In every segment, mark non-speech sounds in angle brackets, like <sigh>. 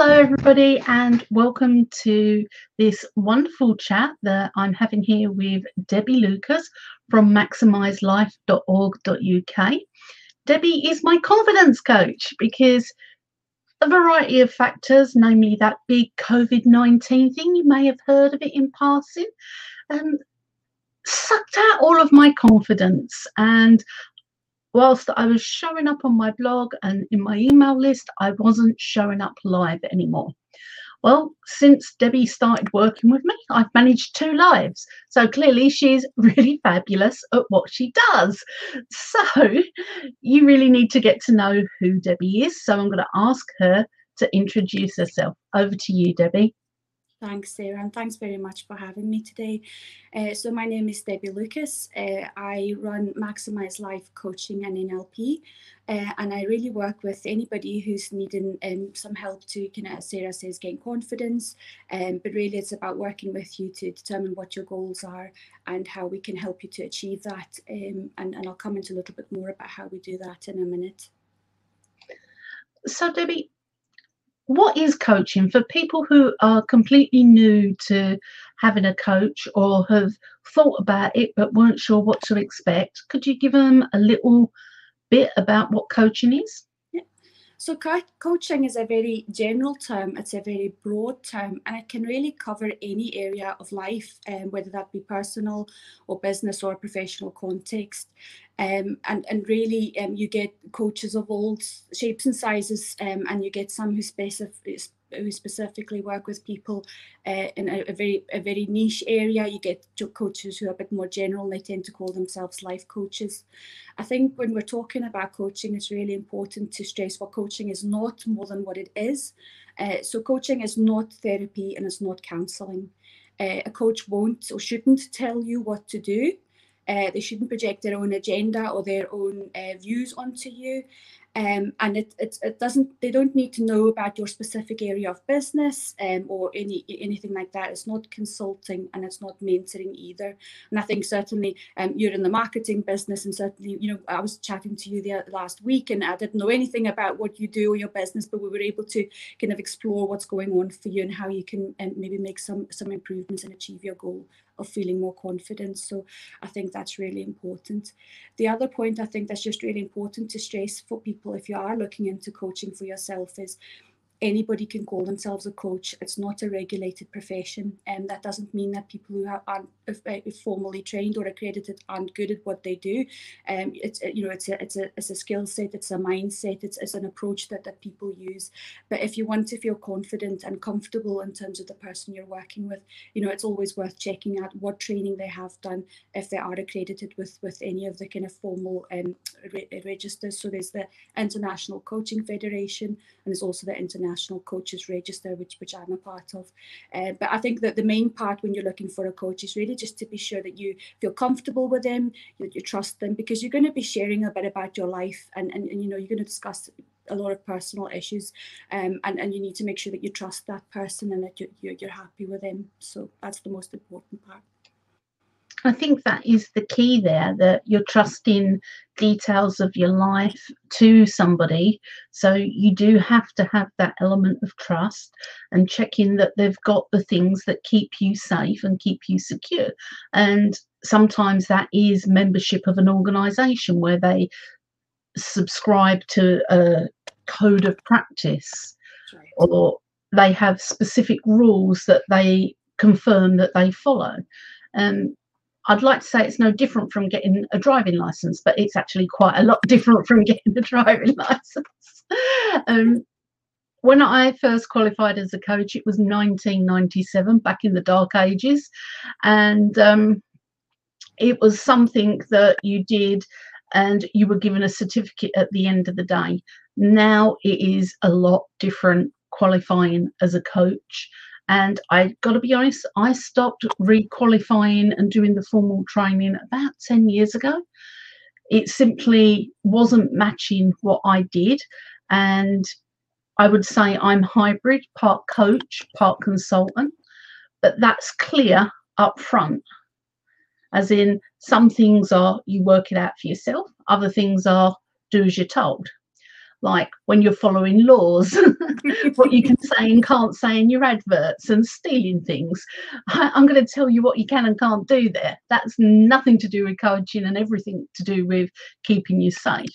Hello, everybody, and welcome to this wonderful chat that I'm having here with Debbie Lucas from maximiselife.org.uk. Debbie is my confidence coach because a variety of factors, namely that big COVID 19 thing, you may have heard of it in passing, um, sucked out all of my confidence. And whilst I was showing up on my blog and in my email list, I wasn't showing up live anymore. Well, since Debbie started working with me, I've managed two lives. So clearly she's <laughs> really fabulous at what she does. So <laughs> you really need to get to know who Debbie is. So I'm going to ask her to introduce herself. Over to you, Debbie. Thanks, Sarah, and thanks very much for having me today. Uh, so, my name is Debbie Lucas. Uh, I run Maximise Life Coaching and NLP, uh, and I really work with anybody who's needing um, some help to, kind of, Sarah says, gain confidence. Um, but really, it's about working with you to determine what your goals are and how we can help you to achieve that. Um, and, and I'll come into a little bit more about how we do that in a minute. So, Debbie, what is coaching for people who are completely new to having a coach or have thought about it but weren't sure what to expect? Could you give them a little bit about what coaching is? So, co- coaching is a very general term, it's a very broad term, and it can really cover any area of life, um, whether that be personal or business or professional context. Um, and, and really, um, you get coaches of all shapes and sizes, um, and you get some who specify who specifically work with people uh, in a, a, very a very niche area. You get coaches who are a bit more general. They tend to call themselves life coaches. I think when we're talking about coaching, it's really important to stress what coaching is not more than what it is. Uh, so coaching is not therapy and it's not counselling. Uh, a coach won't or shouldn't tell you what to do. They shouldn't project their own agenda or their own views onto you. Um, and it, it, it doesn't they don't need to know about your specific area of business um, or any anything like that. It's not consulting and it's not mentoring either. And i think certainly um, you're in the marketing business and certainly you know i was chatting to you the last week and i didn't know anything about what you do or your business but we were able to kind of explore what's going on for you and how you can um, maybe make some some improvements and achieve your goal of feeling more confident. So I think that's really important. The other point I think that's just really important to stress for people if you are looking into coaching for yourself is anybody can call themselves a coach. It's not a regulated profession, and that doesn't mean that people who aren't uh, formally trained or accredited aren't good at what they do. Um, it's you know it's a it's a it's a skill set, it's a mindset, it's, it's an approach that that people use. But if you want to feel confident and comfortable in terms of the person you're working with, you know it's always worth checking out what training they have done if they are accredited with with any of the kind of formal um, re- registers. So there's the International Coaching Federation, and there's also the International National Coaches Register, which which I'm a part of. Uh, but I think that the main part when you're looking for a coach is really just to be sure that you feel comfortable with them, that you trust them, because you're going to be sharing a bit about your life, and and, and you know you're going to discuss a lot of personal issues, um, and and you need to make sure that you trust that person and that you, you're, you're happy with them. So that's the most important part. I think that is the key there that you're trusting details of your life to somebody. So you do have to have that element of trust and checking that they've got the things that keep you safe and keep you secure. And sometimes that is membership of an organization where they subscribe to a code of practice right. or they have specific rules that they confirm that they follow. Um, I'd like to say it's no different from getting a driving license, but it's actually quite a lot <laughs> different from getting a driving license. um, when I first qualified as a coach, it was 1997, back in the dark ages, and um, it was something that you did, and you were given a certificate at the end of the day. Now it is a lot different qualifying as a coach and I got to be honest, I stopped requalifying and doing the formal training about 10 years ago. It simply wasn't matching what I did. And I would say I'm hybrid, part coach, part consultant. But that's clear up front. As in, some things are you work it out for yourself, other things are do as you're told. Like when you're following laws, <laughs> what you can say and can't say in your adverts and stealing things. I, I'm going to tell you what you can and can't do there. That's nothing to do with coaching and everything to do with keeping you safe.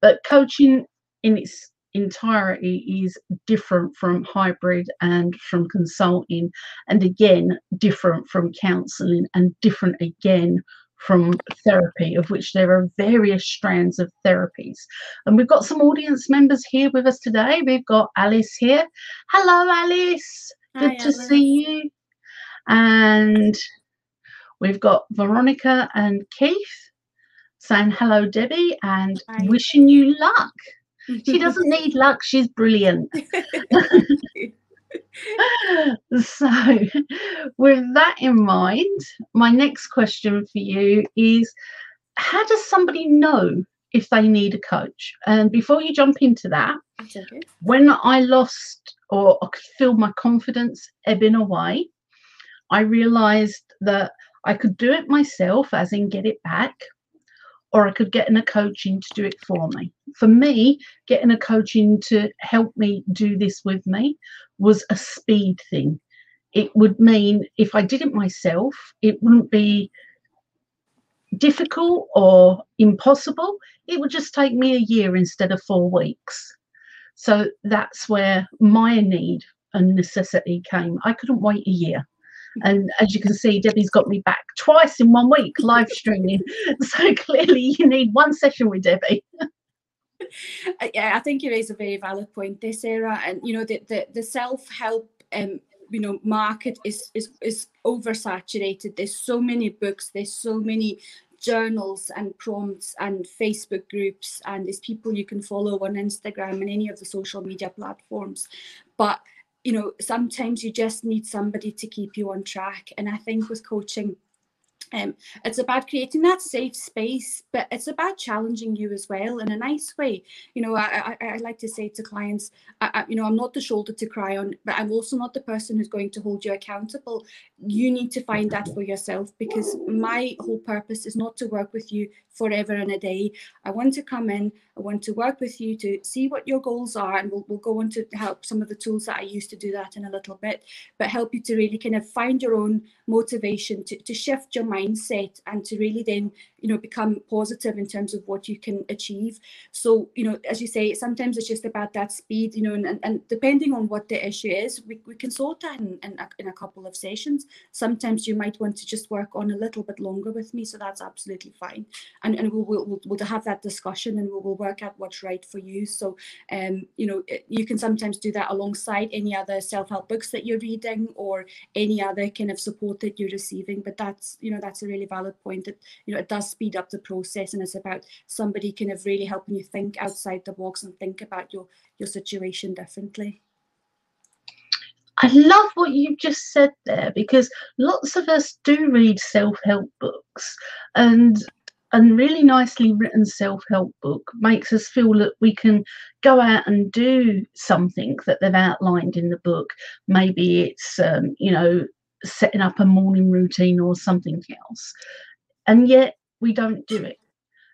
But coaching in its entirety is different from hybrid and from consulting, and again, different from counseling, and different again from therapy, of which there are various strands of therapies. And we've got some audience members here with us today. We've got Alice here. Hello, Alice. Good to Alice. see you. And we've got Veronica and Keith saying hello, Debbie, and Hi. wishing you luck. She <laughs> doesn't need luck, she's brilliant. <laughs> <laughs> so, with that in mind, my next question for you is how does somebody know if they need a coach? And before you jump into that, okay. when I lost or I could feel my confidence ebbing away, I realized that I could do it myself, as in get it back, or I could get in a coaching to do it for me. For me, getting a coaching to help me do this with me was a speed thing. It would mean if I did it myself, it wouldn't be difficult or impossible. It would just take me a year instead of four weeks. So that's where my need and necessity came. I couldn't wait a year. And as you can see, Debbie's got me back twice in one week live streaming. <laughs> So clearly, you need one session with Debbie. <laughs> Uh, yeah, I think you raise a very valid point there, Sarah. And you know, the the, the self help um you know market is is is oversaturated. There's so many books. There's so many journals and prompts and Facebook groups and there's people you can follow on Instagram and any of the social media platforms. But you know, sometimes you just need somebody to keep you on track. And I think with coaching, um, it's about creating that safe space, but it's about challenging you as well in a nice way. You know, I, I, I like to say to clients, I, you know, I'm not the shoulder to cry on, but I'm also not the person who's going to hold you accountable. You need to find that for yourself because my whole purpose is not to work with you forever and a day. I want to come in, I want to work with you to see what your goals are, and we'll, we'll go on to help some of the tools that I use to do that in a little bit, but help you to really kind of find your own motivation to, to shift your mindset and to really then you know become positive in terms of what you can achieve. So you know as you say sometimes it's just about that speed you know and, and, depending on what the issue is we, we can sort that in, in, a, in a couple of sessions. Sometimes you might want to just work on a little bit longer with me so that's absolutely fine. And, and we'll, we'll, we'll have that discussion and we'll, we'll work out what's right for you. So um you know you can sometimes do that alongside any other self-help books that you're reading or any other kind of support that you're receiving but that's you know that's a really valid point that you know it does speed up the process and it's about somebody kind of really helping you think outside the box and think about your your situation differently. I love what you've just said there because lots of us do read self-help books and and really nicely written self-help book makes us feel that we can go out and do something that they've outlined in the book. Maybe it's um, you know setting up a morning routine or something else. And yet we don't do it.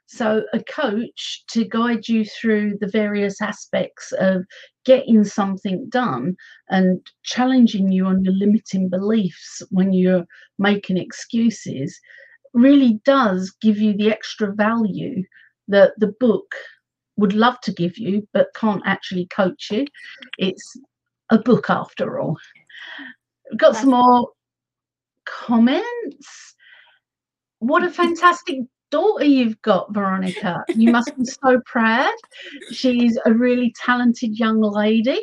So a coach to guide you through the various aspects of getting something done and challenging you on your limiting beliefs when you're making excuses really does give you the extra value that the book would love to give you but can't actually coach you. It's a book after all. We've got some more comments what a fantastic daughter you've got veronica you must be so proud she's a really talented young lady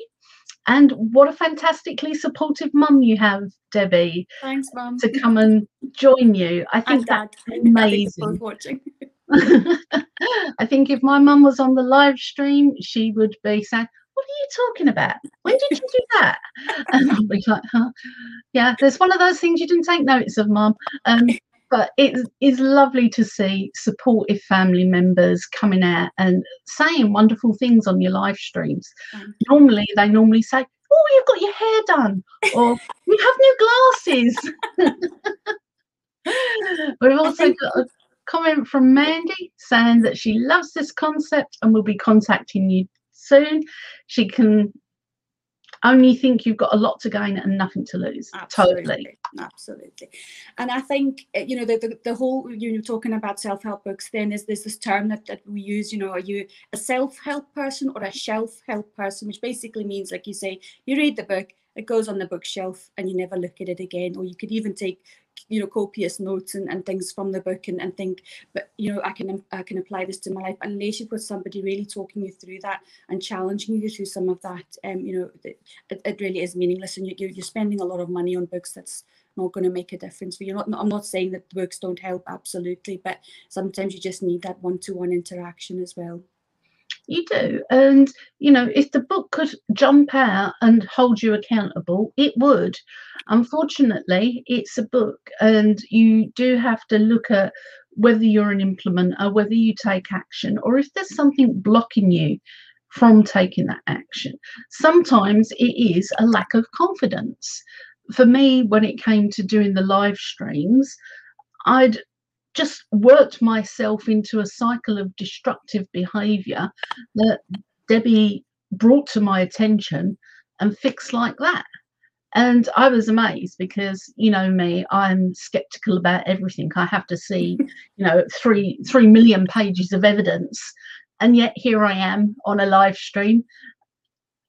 and what a fantastically supportive mum you have debbie thanks mum to come and join you i think that's I think they're amazing <laughs> I think if my mum was on the live stream, she would be saying, What are you talking about? When did you do that? <laughs> And I'll be like, huh? Yeah, there's one of those things you didn't take notice of, mum. Um, but it is lovely to see supportive family members coming out and saying wonderful things on your live streams. Thank Normally, they normally say, Oh, you've got your hair done, or you have new glasses. <laughs> We've also got a comment from Mandy saying that she loves this concept and will be contacting you soon, she can only think you've got a lot to gain and nothing to lose. Absolutely. Totally. Absolutely. And I think, eh, you know, the, the, the whole, you know, talking about self-help books, then is there's this term that, that we use, you know, are you a self-help person or a shelf-help person, which basically means, like you say, you read the book, it goes on the bookshelf and you never look at it again. Or you could even take you know copious notes and, and things from the book and, and think but you know i can i can apply this to my life. Unless you've got somebody really talking you through that and challenging you through some of that um you know it, it really is meaningless and you, you're spending a lot of money on books that's not going to make a difference for you. Not i'm not saying that books don't help absolutely but sometimes you just need that one-to-one interaction as well you do. And, you know, if the book could jump out and hold you accountable, it would. Unfortunately, it's a book, and you do have to look at whether you're an implementer, uh, whether you take action, or if there's something blocking you from taking that action. Sometimes it is a lack of confidence. For me, when it came to doing the live streams, I'd just worked myself into a cycle of destructive behavior that Debbie brought to my attention and fixed like that. And I was amazed because, you know me, I'm skeptical about everything. I have to see, <laughs> you know, three three million pages of evidence. And yet here I am on a live stream.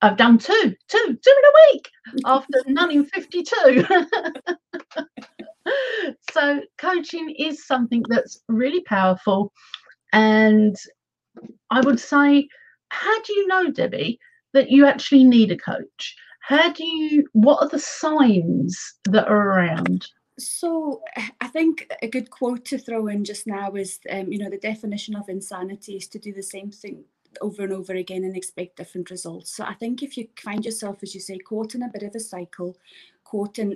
I've done two, two, two in a week <laughs> after none in 52. <laughs> so coaching is something that's really powerful. And i would say how do you know debbie that you actually need a coach? How do you what are the signs that are around? So I think a good quote to throw in just now is, um, you know, the definition of insanity is to do the same thing over and over again and expect different results. So I think if you find yourself, as you say, caught in a bit of a cycle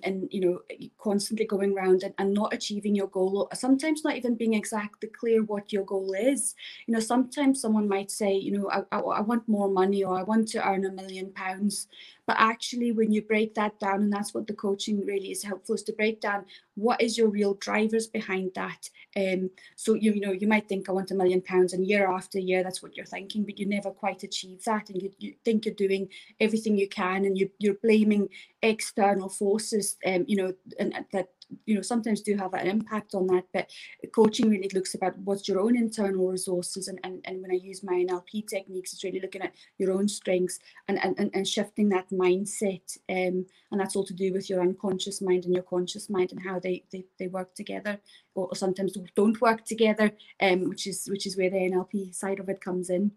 in you know constantly going around and, and not achieving your goal sometimes not even being exactly clear what your goal is. You know sometimes someone might say you know I, I, I want more money or i want to earn a million pounds but actually, when you break that down, and that's what the coaching really is helpful is to break down what is your real drivers behind that. Um, so you, you know you might think I want a million pounds, and year after year that's what you're thinking, but you never quite achieve that, and you, you think you're doing everything you can, and you, you're blaming external forces, um, you know, and that you know sometimes do have an impact on that but coaching really looks about what's your own internal resources and, and, and when i use my nlp techniques it's really looking at your own strengths and, and, and shifting that mindset um, and that's all to do with your unconscious mind and your conscious mind and how they they, they work together or, sometimes don't work together um, which is which is where the nlp side of it comes in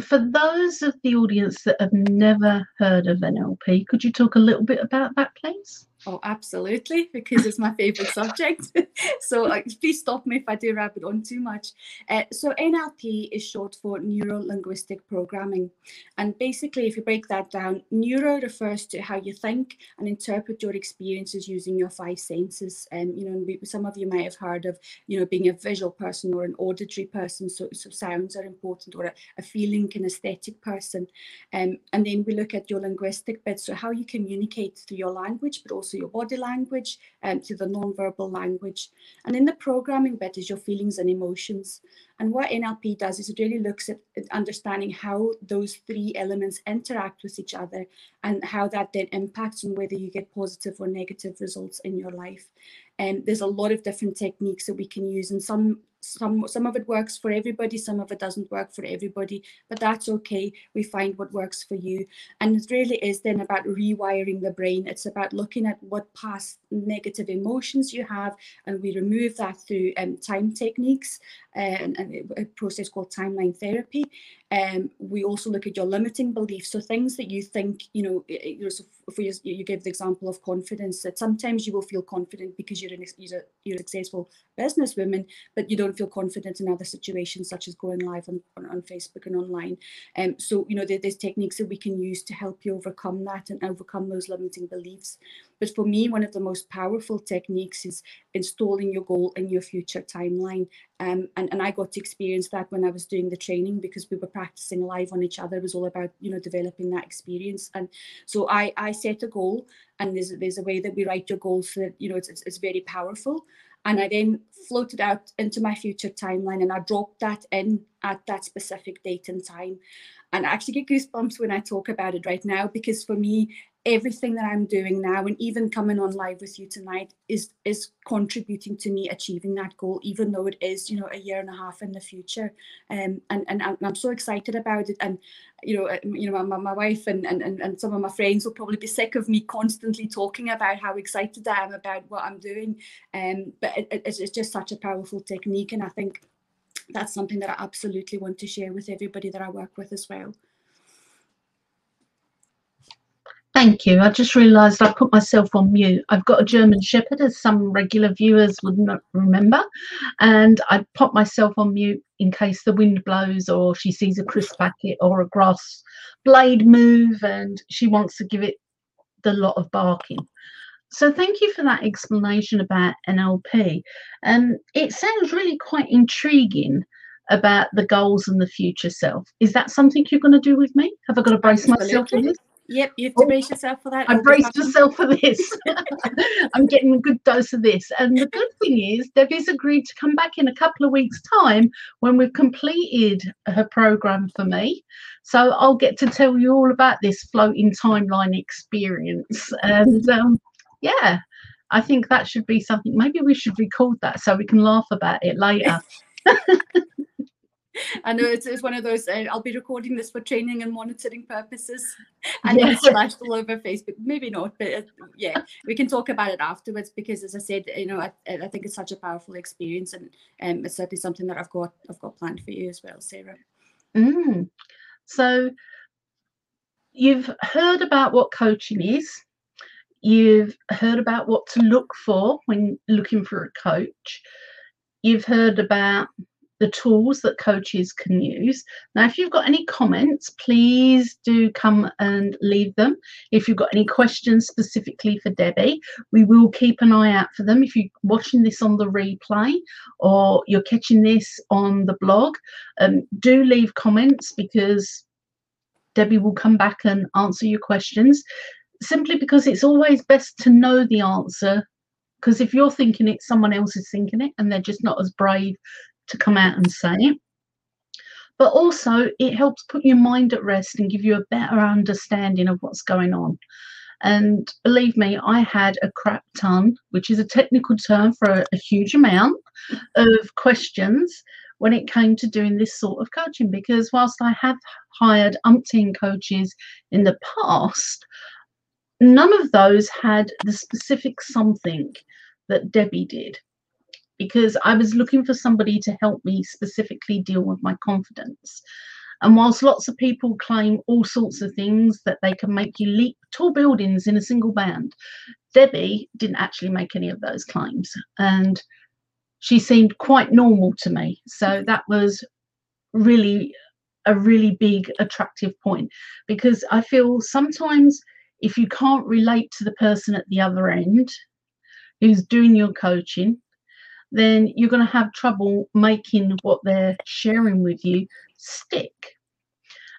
for those of the audience that have never heard of NLP, could you talk a little bit about that, please? Oh, absolutely, because it's my favorite subject. <laughs> so uh, please stop me if I do rabbit on too much. Uh, so NLP is short for Neuro Linguistic Programming. And basically, if you break that down, neuro refers to how you think and interpret your experiences using your five senses. And, um, you know, some of you might have heard of, you know, being a visual person or an auditory person. So, so sounds are important or a, a feeling kinesthetic person. Um, and then we look at your linguistic bit. So how you communicate through your language, but also your body language and to the non-verbal language. And in the programming bit is your feelings and emotions. And what NLP does is it really looks at understanding how those three elements interact with each other and how that then impacts on whether you get positive or negative results in your life. And there's a lot of different techniques that we can use, and some some some of it works for everybody some of it doesn't work for everybody but that's okay. We find what works for you. And it really is then about rewiring the brain. It's about looking at what past negative emotions you have and we remove that through um, time techniques uh, and, and, a process called timeline therapy um, we also look at your limiting beliefs so things that you think you know you, give the example of confidence that sometimes you will feel confident because you're, an, you're, a, you're a successful businesswoman but you don't feel confident in other situations, such as going live on, on, on Facebook and online. Um, so, you know, there, there's techniques that we can use to help you overcome that and overcome those limiting beliefs. But for me, one of the most powerful techniques is installing your goal in your future timeline. Um, and, and I got to experience that when I was doing the training because we were practicing live on each other. It was all about, you know, developing that experience. And so I, I set a goal and there's, there's a way that we write your goals so that, you know, it's, it's, it's very powerful and I then floated out into my future timeline and I dropped that in at that specific date and time. And I actually get goosebumps when I talk about it right now because for me, everything that I'm doing now and even coming on live with you tonight is is contributing to me achieving that goal, even though it is, you know, a year and a half in the future. Um, and, and, and I'm so excited about it. And, you know, uh, you know, my, my wife and, and, and some of my friends will probably be sick of me constantly talking about how excited I am about what I'm doing. Um, but it, it's, it's just such a powerful technique. And I think that's something that I absolutely want to share with everybody that I work with as well. Thank you. I just realised I put myself on mute. I've got a German Shepherd, as some regular viewers would not remember, and I pop myself on mute in case the wind blows or she sees a crisp packet or a grass blade move and she wants to give it the lot of barking. So thank you for that explanation about NLP. Um, it sounds really quite intriguing about the goals and the future self. Is that something you're going to do with me? Have I got to brace Absolutely. myself for this? Yep, you have to brace yourself for that. I braced myself for this. <laughs> I'm getting a good dose of this. And the good thing is, Debbie's agreed to come back in a couple of weeks' time when we've completed her program for me. So I'll get to tell you all about this floating timeline experience. And um, yeah, I think that should be something. Maybe we should record that so we can laugh about it later. <laughs> I know it's, it's one of those. Uh, I'll be recording this for training and monitoring purposes, and it's flashed all over Facebook. Maybe not, but uh, yeah, we can talk about it afterwards because, as I said, you know, I, I think it's such a powerful experience, and um, it's certainly something that I've got I've got planned for you as well, Sarah. Mm. So, you've heard about what coaching is. You've heard about what to look for when looking for a coach. You've heard about the tools that coaches can use. Now, if you've got any comments, please do come and leave them. If you've got any questions specifically for Debbie, we will keep an eye out for them. If you're watching this on the replay or you're catching this on the blog, um, do leave comments because Debbie will come back and answer your questions simply because it's always best to know the answer because if you're thinking it, someone else is thinking it, and they're just not as brave to come out and say. But also, it helps put your mind at rest and give you a better understanding of what's going on. And believe me, I had a crap ton, which is a technical term for a, a huge amount of questions when it came to doing this sort of coaching. Because whilst I have hired umpteen coaches in the past, none of those had the specific something that Debbie did because I was looking for somebody to help me specifically deal with my confidence. And whilst lots of people claim all sorts of things that they can make you leap tall buildings in a single bound, Debbie didn't actually make any of those claims. And she seemed quite normal to me. So that was really a really big attractive point because I feel sometimes if you can't relate to the person at the other end who's doing your coaching, then you're going to have trouble making what they're sharing with you stick.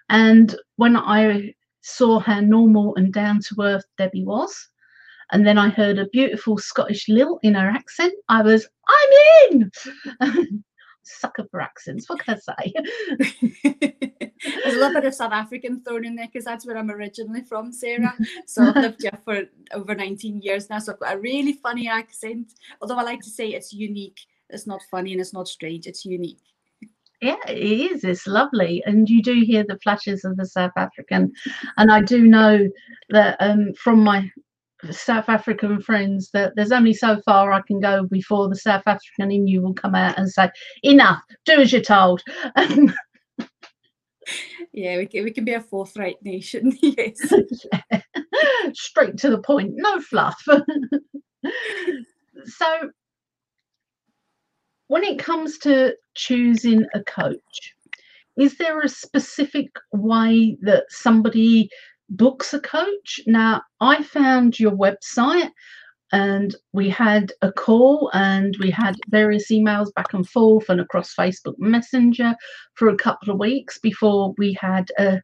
And when I saw how normal and down to earth Debbie was, and then I heard a beautiful Scottish lilt in her accent, I was, I'm in! <laughs> Sucker for accents, what can I say? <laughs> There's a little bit of South African thrown in there because that's where I'm originally from, Sarah. <laughs> So I've lived here for over 19 years now. So I've got a really funny accent. Although I like to say it's unique. It's not funny and it's not strange. It's unique. Yeah, it is. It's lovely. And you do hear the flashes of the South African. And I do know that um, from my South African friends that there's only so far I can go before the South African in you will come out and say, enough, do as you're told. <laughs> yeah, we can, we can be a forthright nation. <laughs> yes. <laughs> yeah. Straight to the point, no fluff. so, when it comes to choosing a coach, is there a specific way that somebody books a coach? Now, I found your website and we had a call and we had various emails back and forth and across Facebook Messenger for a couple of weeks before we had a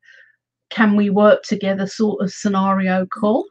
can we work together sort of scenario call.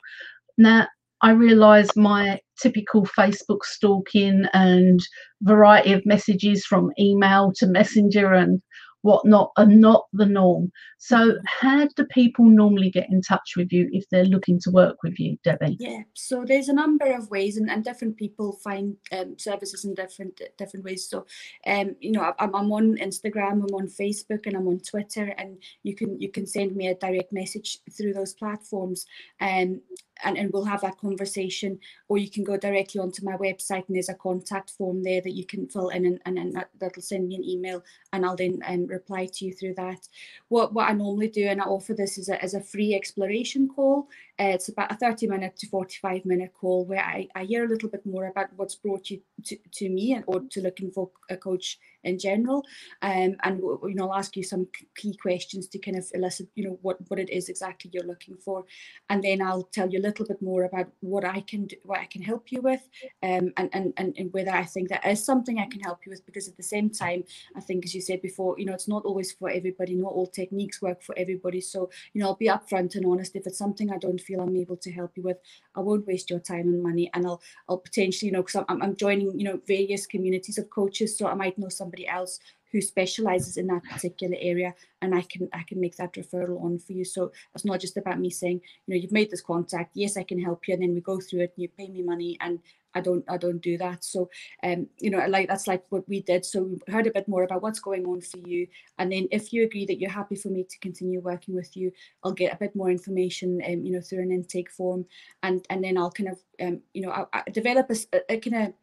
Now, I realized my typical Facebook stalking and variety of messages from email to messenger and whatnot are not the norm. So, how do people normally get in touch with you if they're looking to work with you, Debbie? Yeah, so there's a number of ways, and, and different people find um, services in different different ways. So, um, you know, I'm, I'm on Instagram, I'm on Facebook, and I'm on Twitter, and you can you can send me a direct message through those platforms. Um, and, and we'll have that conversation or you can go directly onto my website and there's a contact form there that you can fill in and, and, and that, that'll send me an email and I'll then um, reply to you through that. What what I normally do and I offer this as a, as a free exploration call. Uh, it's about a 30 minute to 45 minute call where I, I hear a little bit more about what's brought you to, to me and or to looking for a coach in general. Um, and you know, I'll ask you some key questions to kind of elicit, you know, what what it is exactly you're looking for, and then I'll tell you a little bit more about what I can do, what I can help you with, um, and and and, and whether I think that is something I can help you with. Because at the same time, I think, as you said before, you know, it's not always for everybody. Not all techniques work for everybody. So you know, I'll be upfront and honest. If it's something I don't feel I'm able to help you with, I won't waste your time and money, and I'll I'll potentially, you know, because I'm, I'm joining, you know, various communities of coaches, so I might know somebody else who specializes in that particular area and I can I can make that referral on for you. So it's not just about me saying, you know, you've made this contact, yes, I can help you, and then we go through it and you pay me money and I don't I don't do that. So um, you know, like that's like what we did. So we heard a bit more about what's going on for you. And then if you agree that you're happy for me to continue working with you, I'll get a bit more information um, you know, through an intake form and and then I'll kind of um, you know, I, I develop a, a kind of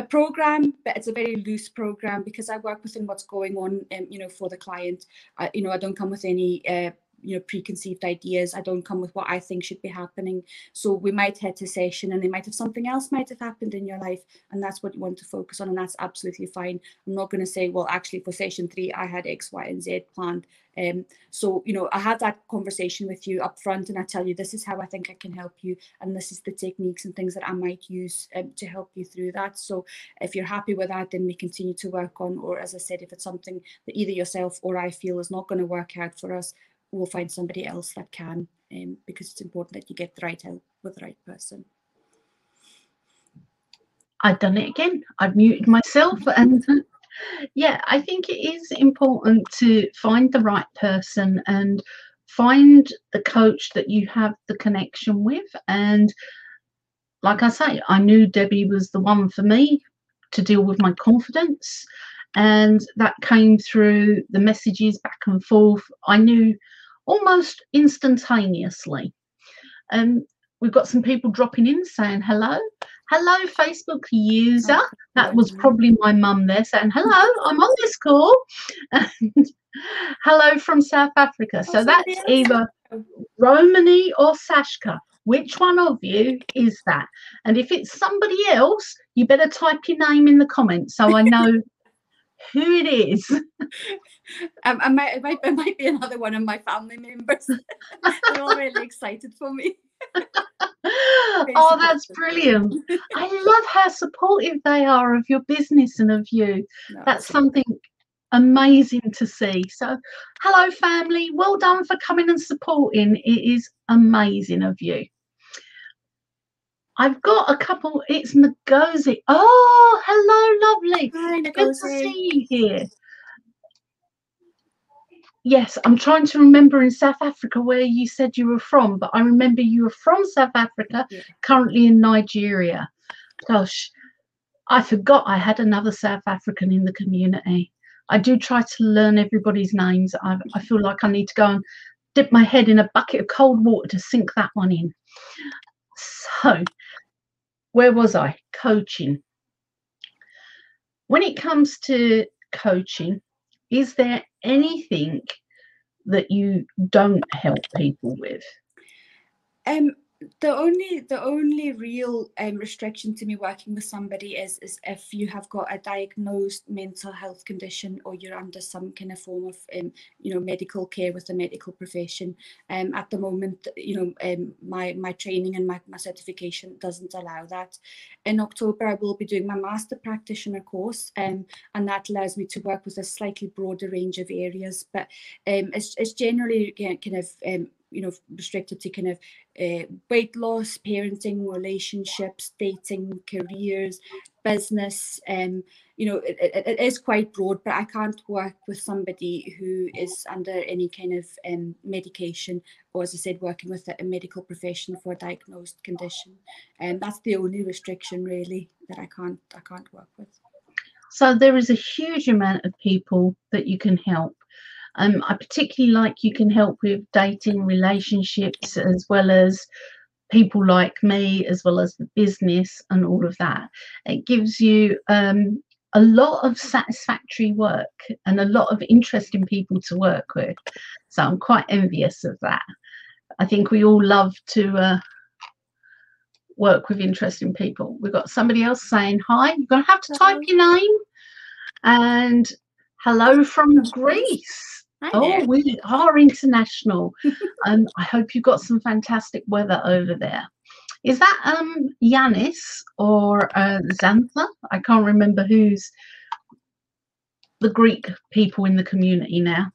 a program, but it's a very loose program because I work within what's going on, um, you know, for the client. I, you know, I don't come with any uh, you know preconceived ideas. I don't come with what i think should be happening. So we might hit a session and they might have something else might have happened in your life and that's what you want to focus on and that's absolutely fine. I'm not going to say well actually for session three i had x y and z planned. Um, so you know i had that conversation with you up front and i tell you this is how i think i can help you and this is the techniques and things that i might use um, to help you through that. So if you're happy with that then we continue to work on or as i said if it's something that either yourself or i feel is not going to work out for us we'll find somebody else that can um, because it's important that you get the right help with the right person. I've done it again. I've muted myself and yeah, I think it is important to find the right person and find the coach that you have the connection with. And like I say, I knew Debbie was the one for me to deal with my confidence. And that came through the messages back and forth. I knew almost instantaneously. Um, we've got some people dropping in saying hello. Hello, Facebook user. Oh, that was probably my mum there saying, Hello, I'm on this call. And <laughs> hello from South Africa. So that's either Romani or Sashka. Which one of you is that? And if it's somebody else, you better type your name in the comments so I know <laughs> who it is. <laughs> Um, I might, it might, it might be another one of my family members. <laughs> They're all really excited for me. <laughs> oh, that's brilliant. I love how supportive they are of your business and of you. No, that's something amazing to see. So, hello, family. Well done for coming and supporting. It is amazing of you. I've got a couple. It's Ngozi. Oh, hello, lovely. Hi, Good to see you here. Yes, I'm trying to remember in South Africa where you said you were from, but I remember you were from South Africa, yeah. currently in Nigeria. Gosh, I forgot I had another South African in the community. I do try to learn everybody's names. I, I feel like I need to go and dip my head in a bucket of cold water to sink that one in. So, where was I? Coaching. When it comes to coaching, is there anything that you don't help people with? Um, the only the only real um, restriction to me working with somebody is is if you have got a diagnosed mental health condition or you're under some kind of form of um, you know medical care with the medical profession. Um, at the moment, you know, um, my my training and my, my certification doesn't allow that. In October, I will be doing my master practitioner course, um, and that allows me to work with a slightly broader range of areas. But um, it's it's generally kind of um, you know restricted to kind of uh, weight loss parenting relationships dating careers business um you know it, it, it is quite broad but i can't work with somebody who is under any kind of um, medication or as i said working with a, medical profession for a diagnosed condition. And um, that's the only restriction really that i can't i can't work with. So there is a huge amount of people that you can help um, I particularly like you can help with dating relationships as well as people like me, as well as the business and all of that. It gives you um, a lot of satisfactory work and a lot of interesting people to work with. So I'm quite envious of that. I think we all love to uh, work with interesting people. We've got somebody else saying hi. You're going to have to type your name and hello from Greece. Hi Oh, there. we are international. <laughs> um, I hope you've got some fantastic weather over there. Is that um Yanis or uh, Xantha? I can't remember who's the Greek people in the community now.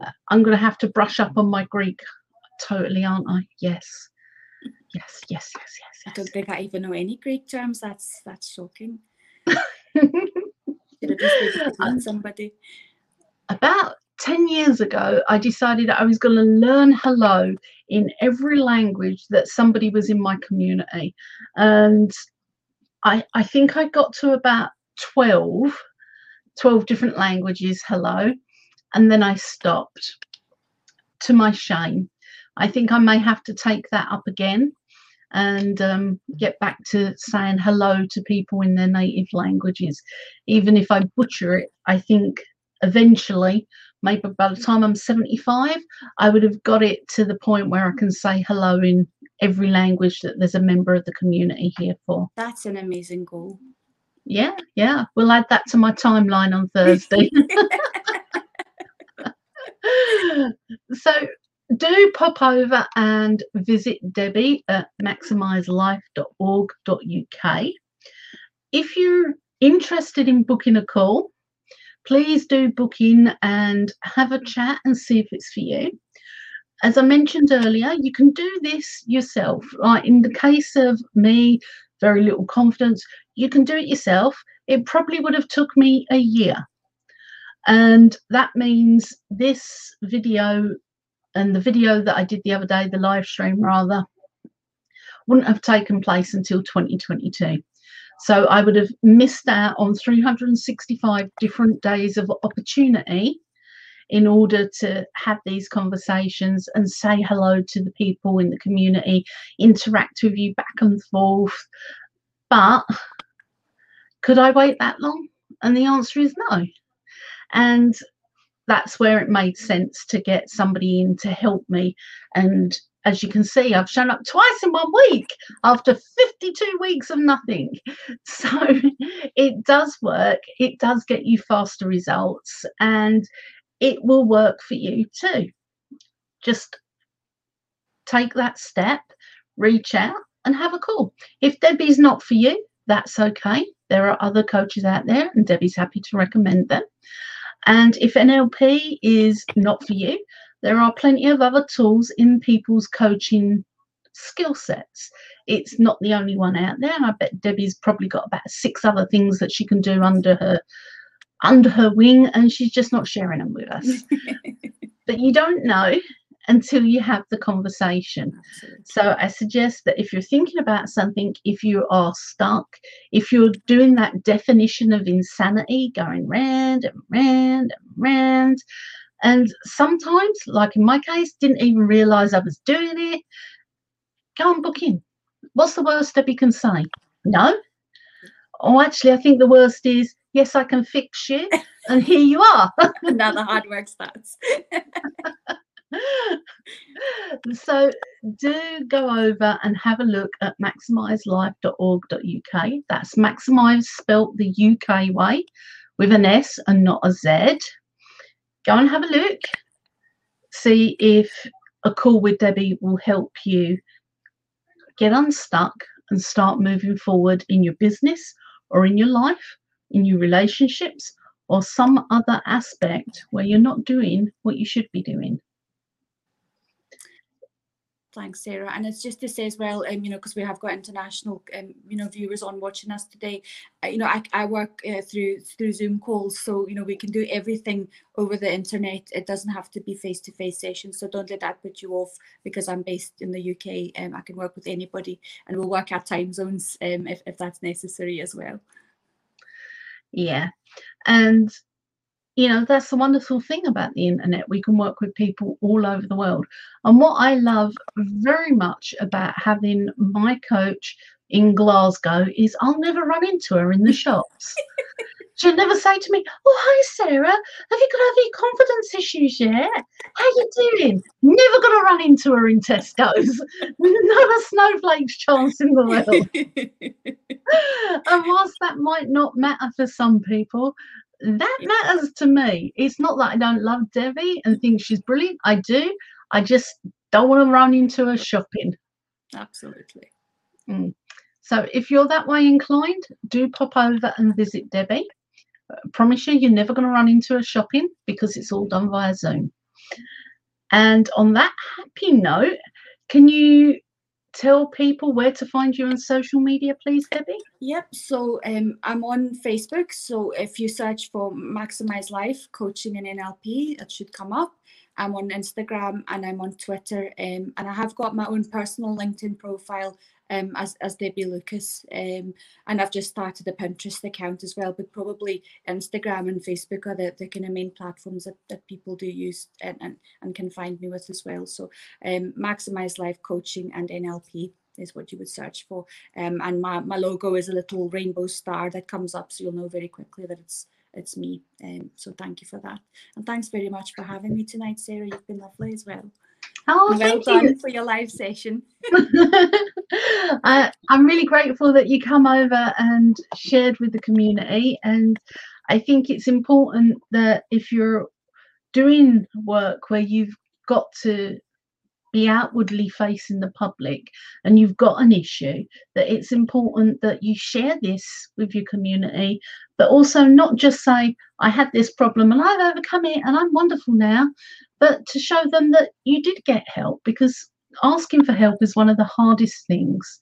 Uh, I'm going to have to brush up on my Greek totally, aren't I? Yes. Yes, yes, yes, I yes, I don't think I even know any Greek terms. That's that's shocking. <laughs> Should have just maybe somebody. About 10 years ago, I decided I was going to learn hello in every language that somebody was in my community. And I, I think I got to about 12, 12 different languages hello. And then I stopped to my shame. I think I may have to take that up again and um, get back to saying hello to people in their native languages. Even if I butcher it, I think eventually maybe by the time I'm 75, I would have got it to the point where I can say hello in every language that there's a member of the community here for. That's an amazing goal. Yeah, yeah. We'll add that to my timeline on Thursday. <laughs> <laughs> so do pop over and visit Debbie at maximiselife.org.uk. If you're interested in booking a call, please do book in and have a chat and see if it's for you. As I mentioned earlier, you can do this yourself. Like in the case of me, very little confidence, you can do it yourself. It probably would have took me a year. And that means this video and the video that I did the other day, the live stream rather, wouldn't have taken place until 2022. So I would have missed out on 365 different days of opportunity in order to have these conversations and say hello to the people in the community, interact with you back and forth. But could I wait that long? And the answer is no. And that's where it made sense to get somebody in to help me. And as you can see, I've shown up twice in one week after 52 weeks of nothing. <laughs> So it does work, it does get you faster results, and it will work for you too. Just take that step, reach out, and have a call. If Debbie's not for you, that's okay. There are other coaches out there, and Debbie's happy to recommend them. And if NLP is not for you, there are plenty of other tools in people's coaching skill sets. It's not the only one out there, I bet Debbie's probably got about six other things that she can do under her under her wing, and she's just not sharing them with us. <laughs> but you don't know until you have the conversation. Absolutely. So I suggest that if you're thinking about something, if you are stuck, if you're doing that definition of insanity, going round and round and round, and sometimes, like in my case, didn't even realize I was doing it, go and book in. What's the worst Debbie can say? No. Oh, actually, I think the worst is yes, I can fix you, <laughs> and here you are. <laughs> now the hard work starts. <laughs> so do go over and have a look at maximiselife.org.uk. That's maximise spelt the UK way with an S and not a Z. Go and have a look. See if a call with Debbie will help you get unstuck and start moving forward in your business or in your life, in your relationships, or some other aspect where you're not doing what you should be doing. Thanks, Sarah. And it's just to say as well, um, you know, because we have got international, um, you know, viewers on watching us today. Uh, you know, I, I work uh, through through Zoom calls, so you know we can do everything over the internet. It doesn't have to be face to face sessions. So don't let that put you off because I'm based in the UK. and um, I can work with anybody, and we'll work our time zones um, if if that's necessary as well. Yeah, and you know that's the wonderful thing about the internet. We can work with people all over the world. And what i love very much about having my coach in glasgow is i'll never run into her in the shops. She'll never say to me oh hi sarah. Have you got any confidence issues yet? How you doing? Never gonna run into her in tesco's. <laughs> Not a snowflake's chance in the world. <laughs> And whilst that might not matter for some people that matters to me. It's not that I don't love Debbie and think she's brilliant. I do. I just don't want to run into her shopping. Absolutely. Mm. So if you're that way inclined, do pop over and visit Debbie. I promise you, you're never going to run into her shopping because it's all done via Zoom. And on that happy note, can you tell people where to find you on social media, please, Debbie? Yep. So um, I'm on Facebook. So if you search for Maximize Life Coaching and NLP, it should come up. I'm on Instagram and I'm on Twitter. Um, and I have got my own personal LinkedIn profile um, as, as Debbie Lucas. Um, and I've just started a Pinterest account as well, but probably Instagram and Facebook are the, the kind of main platforms that, that people do use and, and, and can find me with as well. So um, Maximize Life Coaching and NLP is what you would search for. Um, and my, my logo is a little rainbow star that comes up, so you'll know very quickly that it's it's me. Um, so thank you for that. And thanks very much for having me tonight, Sarah. You've been lovely as well. Oh, well done you. for your live session. <laughs> <laughs> I, I'm really grateful that you come over and shared with the community. And I think it's important that if you're doing work where you've got to be outwardly facing the public and you've got an issue that it's important that you share this with your community but also not just say i had this problem and i've overcome it and i'm wonderful now but to show them that you did get help because asking for help is one of the hardest things.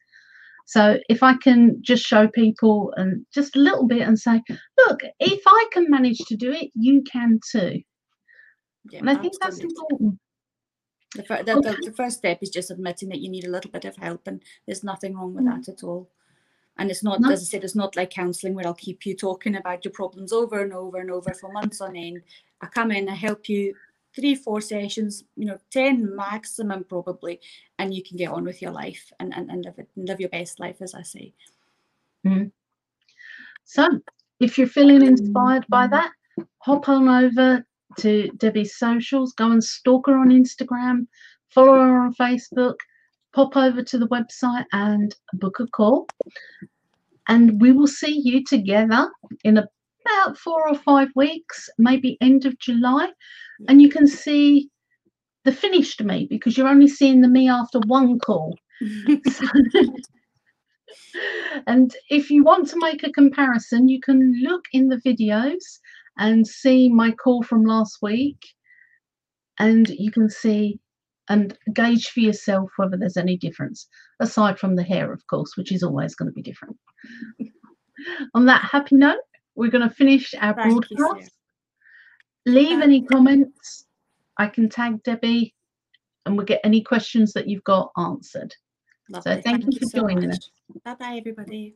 So if I can just show people and just a little bit and say, look, if I can manage to do it, you can too. Yeah, and I think that's important. The, the, the, the, first step is just admitting that you need a little bit of help, and there's nothing wrong with mm. that at all. And it's not, no. as I said, it's not like counselling where I'll keep you talking about your problems over and over and over for months on end. I come in, I help you three, four sessions, you know, 10 maximum probably, and you can get on with your life and, and, and live it and live your best life, as I say. Mm. So if you're feeling inspired by mm-hmm. that, hop on over to Debbie's socials, go and stalk her on Instagram, follow her on Facebook, pop over to the website and book a call. And we will see you together in about four or five weeks, maybe end of July, and you can see the finished me because you're only seeing the me after one call. <laughs> <laughs> and if you want to make a comparison, you can look in the videos and see my call from last week, and you can see and gauge for yourself whether there's any difference, aside from the hair, of course, which is always going to be different. <laughs> On that happy note, we're going to finish our Thank broadcast leave any comments. I can tag Debbie and we'll get any questions that you've got answered. Lovely. So thank, thank you for so joining much. us. Bye bye, everybody.